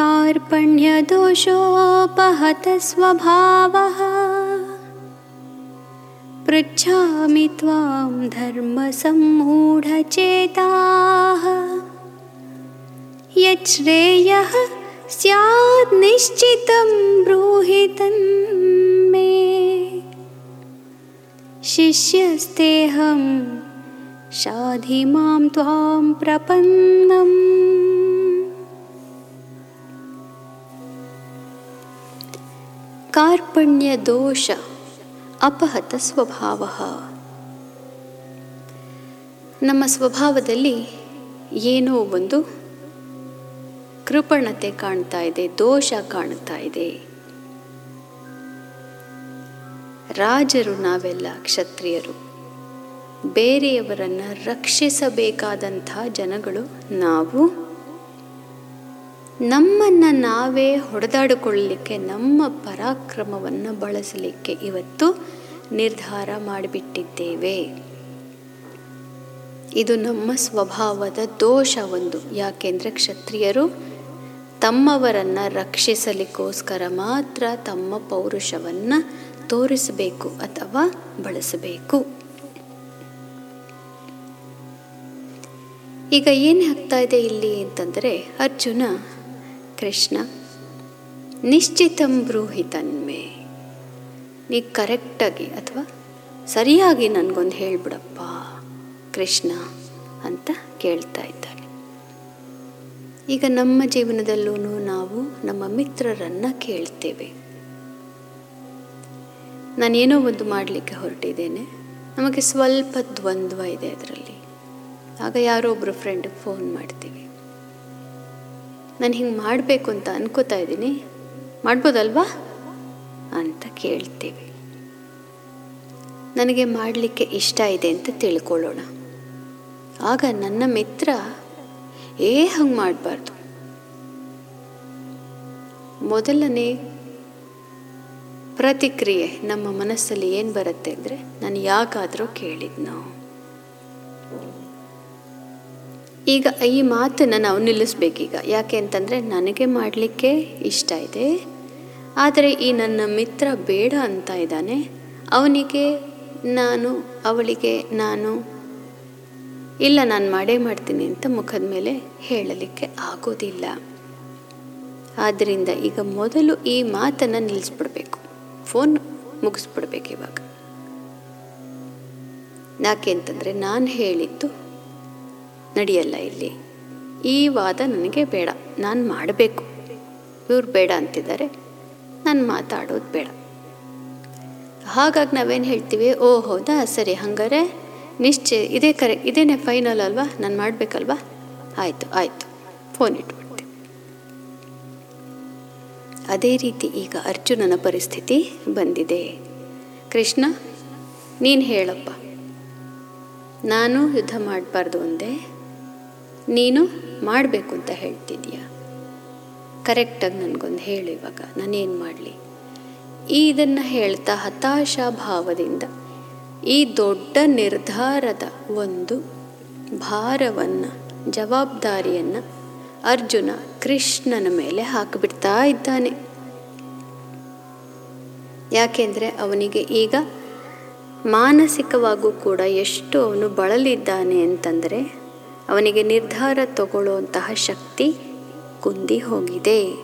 कार्पण्यदोषोपहतस्वभावः। पृच्छामि त्वां धर्मसम्मूढचेताः। यच्छ्रेयः स्यात् निश्चितं ब्रूहि तन्मे। शिष्यस्तेऽहं शाधि मां त्वां प्रपन्नम् ಕಾರ್ಪಣ್ಯ ದೋಷ ಅಪಹತ ಸ್ವಭಾವ. ನಮ್ಮ ಸ್ವಭಾವದಲ್ಲಿ ಏನೋ ಒಂದು ಕೃಪಣತೆ ಕಾಣ್ತಾ ಇದೆ, ದೋಷ ಕಾಣ್ತಾ ಇದೆ. ರಾಜರು ನಾವೆಲ್ಲ ಕ್ಷತ್ರಿಯರು. ಬೇರೆಯವರನ್ನು ರಕ್ಷಿಸಬೇಕಾದಂಥ ಜನಗಳು ನಾವು ನಮ್ಮನ್ನು ನಾವೇ ಹೊಡೆದಾಡಿಕೊಳ್ಳಲಿಕ್ಕೆ ನಮ್ಮ ಪರಾಕ್ರಮವನ್ನು ಬಳಸಲಿಕ್ಕೆ ಇವತ್ತು ನಿರ್ಧಾರ ಮಾಡಿಬಿಟ್ಟಿದ್ದೇವೆ. ಇದು ನಮ್ಮ ಸ್ವಭಾವದ ದೋಷ ಒಂದು. ಯಾಕೆಂದರೆ ಕ್ಷತ್ರಿಯರು ತಮ್ಮವರನ್ನು ರಕ್ಷಿಸಲಿಕ್ಕೋಸ್ಕರ ಮಾತ್ರ ತಮ್ಮ ಪೌರುಷವನ್ನು ತೋರಿಸಬೇಕು ಅಥವಾ ಬಳಸಬೇಕು. ಈಗ ಏನು ಆಗ್ತಾ ಇದೆ ಇಲ್ಲಿ ಅಂತಂದರೆ ಅರ್ಜುನ ಕೃಷ್ಣ, ನಿಶ್ಚಿತಂ ಬ್ರೂಹಿ ತನ್ಮೆ. ನೀ ಕರೆಕ್ಟಾಗಿ ಅಥವಾ ಸರಿಯಾಗಿ ನನಗೊಂದು ಹೇಳ್ಬಿಡಪ್ಪ ಕೃಷ್ಣ ಅಂತ ಕೇಳ್ತಾ ಇದ್ದಾನೆ ಈಗ ನಮ್ಮ ಜೀವನದಲ್ಲೂ ನಾವು ನಮ್ಮ ಮಿತ್ರರನ್ನು ಕೇಳ್ತೇವೆ. ನಾನೇನೋ ಒಂದು ಮಾಡಲಿಕ್ಕೆ ಹೊರಟಿದ್ದೇನೆ. ನಮಗೆ ಸ್ವಲ್ಪ ದ್ವಂದ್ವ ಇದೆ ಅದರಲ್ಲಿ. ಆಗ ಯಾರೋ ಒಬ್ಬರು ಫ್ರೆಂಡಿಗೆ ಫೋನ್ ಮಾಡ್ತೀವಿ. ನಾನು ಹಿಂಗೆ ಮಾಡಬೇಕು ಅಂತ ಅನ್ಕೋತಾ ಇದ್ದೀನಿ. ಮಾಡ್ಬೋದಲ್ವಾ? ಅಂತ ಕೇಳ್ತೀವಿ. ನನಗೆ ಮಾಡಲಿಕ್ಕೆ ಇಷ್ಟ ಇದೆ ಅಂತ ತಿಳ್ಕೊಳ್ಳೋಣ. ಆಗ ನನ್ನ ಮಿತ್ರ, ಏ, ಹಂಗೆ ಮಾಡಬಾರ್ದು. ಮೊದಲನೇ ಪ್ರತಿಕ್ರಿಯೆ ನಮ್ಮ ಮನಸ್ಸಲ್ಲಿ ಏನು ಬರುತ್ತೆ ಅಂದರೆ, ನಾನು ಯಾಕಾದರೂ ಕೇಳಿದ್ನೋ ಈಗ ಈ ಮಾತನ್ನು ನಾವು ನಿಲ್ಲಿಸ್ಬೇಕೀಗ. ಯಾಕೆ ಅಂತಂದರೆ ನನಗೆ ಮಾಡಲಿಕ್ಕೆ ಇಷ್ಟ ಇದೆ. ಆದರೆ ಈ ನನ್ನ ಮಿತ್ರ ಬೇಡ ಅಂತ ಇದ್ದಾನೆ. ಅವನಿಗೆ ನಾನು, ಅವಳಿಗೆ ನಾನು ಇಲ್ಲ, ನಾನು ಮಾಡೇ ಮಾಡ್ತೀನಿ ಅಂತ ಮುಖದ ಮೇಲೆ ಹೇಳಲಿಕ್ಕೆ ಆಗೋದಿಲ್ಲ. ಆದ್ದರಿಂದ ಈಗ ಮೊದಲು ಈ ಮಾತನ್ನು ನಿಲ್ಲಿಸ್ಬಿಡ್ಬೇಕು. ಫೋನ್ ಮುಗಿಸ್ಬಿಡ್ಬೇಕು ಇವಾಗ. ಯಾಕೆ ಅಂತಂದರೆ ನಾನು ಹೇಳಿದ್ದು ನಡೆಯಲ್ಲ ಇಲ್ಲಿ. ಈ ವಾದ ನನಗೆ ಬೇಡ. ನಾನು ಮಾಡಬೇಕು. ಇವ್ರು ಬೇಡ ಅಂತಿದ್ದಾರೆ. ನಾನು ಮಾತಾಡೋದು ಬೇಡ. ಹಾಗಾಗಿ ನಾವೇನು ಹೇಳ್ತೀವಿ? ಓ, ಹೌದಾ? ಸರಿ, ಹಂಗಾರೆ ನಿಶ್ಚಯ ಇದೇ ಕರೆ, ಇದೇನೆ ಫೈನಲ್ ಅಲ್ವಾ? ನಾನು ಮಾಡಬೇಕಲ್ವಾ? ಆಯಿತು ಆಯಿತು. ಫೋನ್ ಇಟ್ಬಿಡ್ತೀನಿ. ಅದೇ ರೀತಿ ಈಗ ಅರ್ಜುನನ ಪರಿಸ್ಥಿತಿ ಬಂದಿದೆ. ಕೃಷ್ಣ, ನೀನು ಹೇಳಪ್ಪ. ನಾನು ಯುದ್ಧ ಮಾಡಬಾರ್ದು ಅಂದೆ. ನೀನು ಮಾಡಬೇಕು ಅಂತ ಹೇಳ್ತಿದ್ಯಾ ಕರೆಕ್ಟಾಗಿ ನನಗೊಂದು ಹೇಳು ಇವಾಗ. ನಾನೇನು ಮಾಡಲಿ? ಈ ಇದನ್ನು ಹೇಳ್ತಾ ಹತಾಶಾ ಭಾವದಿಂದ ಈ ದೊಡ್ಡ ನಿರ್ಧಾರದ ಒಂದು ಭಾರವನ್ನು, ಜವಾಬ್ದಾರಿಯನ್ನು ಅರ್ಜುನ ಕೃಷ್ಣನ ಮೇಲೆ ಹಾಕಿಬಿಡ್ತಾ ಇದ್ದಾನೆ. ಯಾಕೆಂದರೆ ಅವನಿಗೆ ಈಗ ಮಾನಸಿಕವಾಗೂ ಕೂಡ ಎಷ್ಟು ಅವನು ಬಳಲಿದ್ದಾನೆ ಅಂತಂದರೆ ಅವನಿಗೆ ನಿರ್ಧಾರ ತಗೊಳ್ಳುವಂತಹ ಶಕ್ತಿ ಕುಂದಿ ಹೋಗಿದೆ.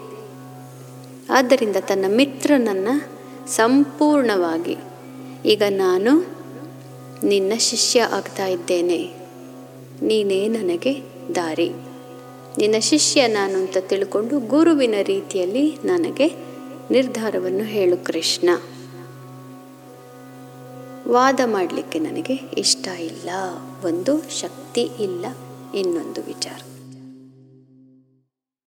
ಆದ್ದರಿಂದ ತನ್ನ ಮಿತ್ರನನ್ನು ಸಂಪೂರ್ಣವಾಗಿ, ಈಗ ನಾನು ನಿನ್ನ ಶಿಷ್ಯ ಆಗ್ತಾ ಇದ್ದೇನೆ. ನೀನೇ ನನಗೆ ದಾರಿ. ನಿನ್ನ ಶಿಷ್ಯ ನಾನು ಅಂತ ತಿಳ್ಕೊಂಡು ಗುರುವಿನ ರೀತಿಯಲ್ಲಿ ನನಗೆ ನಿರ್ಧಾರವನ್ನು ಹೇಳು ಕೃಷ್ಣ. ವಾದ ಮಾಡಲಿಕ್ಕೆ ನನಗೆ ಇಷ್ಟ ಇಲ್ಲ. ಒಂದು ಶಕ್ತಿ ಇಲ್ಲ. ಇನ್ನೊಂದು ವಿಚಾರ.